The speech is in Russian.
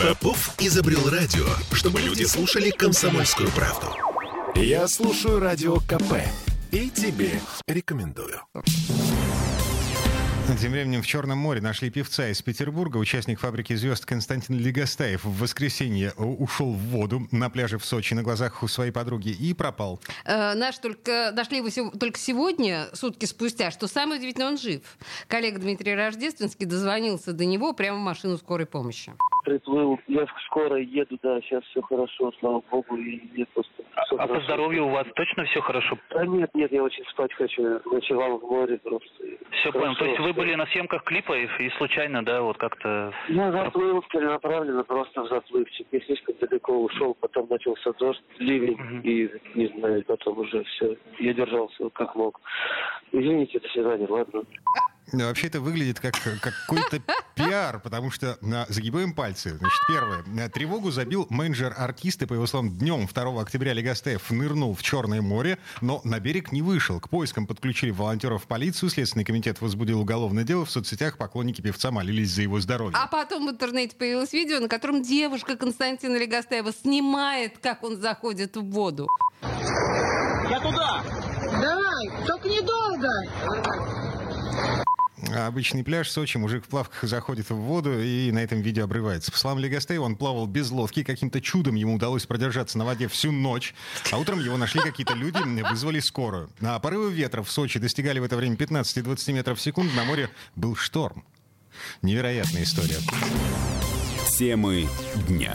Попов изобрел радио, чтобы люди слушали комсомольскую правду. Я слушаю радио КП и тебе рекомендую. Тем временем в Черном море нашли певца из Петербурга. Участник фабрики звезд Константин Легостаев в воскресенье ушел в воду на пляже в Сочи на глазах у своей подруги и пропал. Э, наш только, нашли его сего- только сегодня, сутки спустя, что самое удивительное, он жив. Коллега Дмитрий Рождественский дозвонился до него прямо в машину скорой помощи. Приплыл. Я в скорой еду, да, сейчас все хорошо, слава богу, и нет просто. всё А по здоровью у вас точно все хорошо? Да нет, нет, я очень спать хочу. Ночевал в море просто. Все Хорошо, понял. То есть вы всё. были на съемках клипа и, и случайно, да, вот как-то... Я заплыл целенаправленно, просто в заплывчик. Я слишком далеко ушел, потом начался дождь, ливень, Мгм. и, не знаю, потом уже все. Я держался как мог. Извините, до свидания, ладно. Да, Вообще это выглядит как какой-то пиар, потому что на, загибаем пальцы. Значит, первое. На Тревогу забил менеджер артиста, по его словам, днем 2 октября Легостаев нырнул в Черное море, но на берег не вышел. К поискам подключили волонтеров в полицию. Следственный комитет возбудил уголовное дело. В соцсетях поклонники певца молились за его здоровье. А потом в интернете появилось видео, на котором девушка Константина Легостаева снимает, как он заходит в воду. Давай, только недолго. А Обычный пляж Сочи, мужик в плавках заходит в воду и на этом видео обрывается. По словам Легостеева, он плавал без лодки, каким-то чудом ему удалось продержаться на воде всю ночь, а утром его нашли какие-то люди, вызвали скорую. А порывы ветра в Сочи достигали в это время 15-20 метров в секунду, на море был шторм. Невероятная история. Темы дня.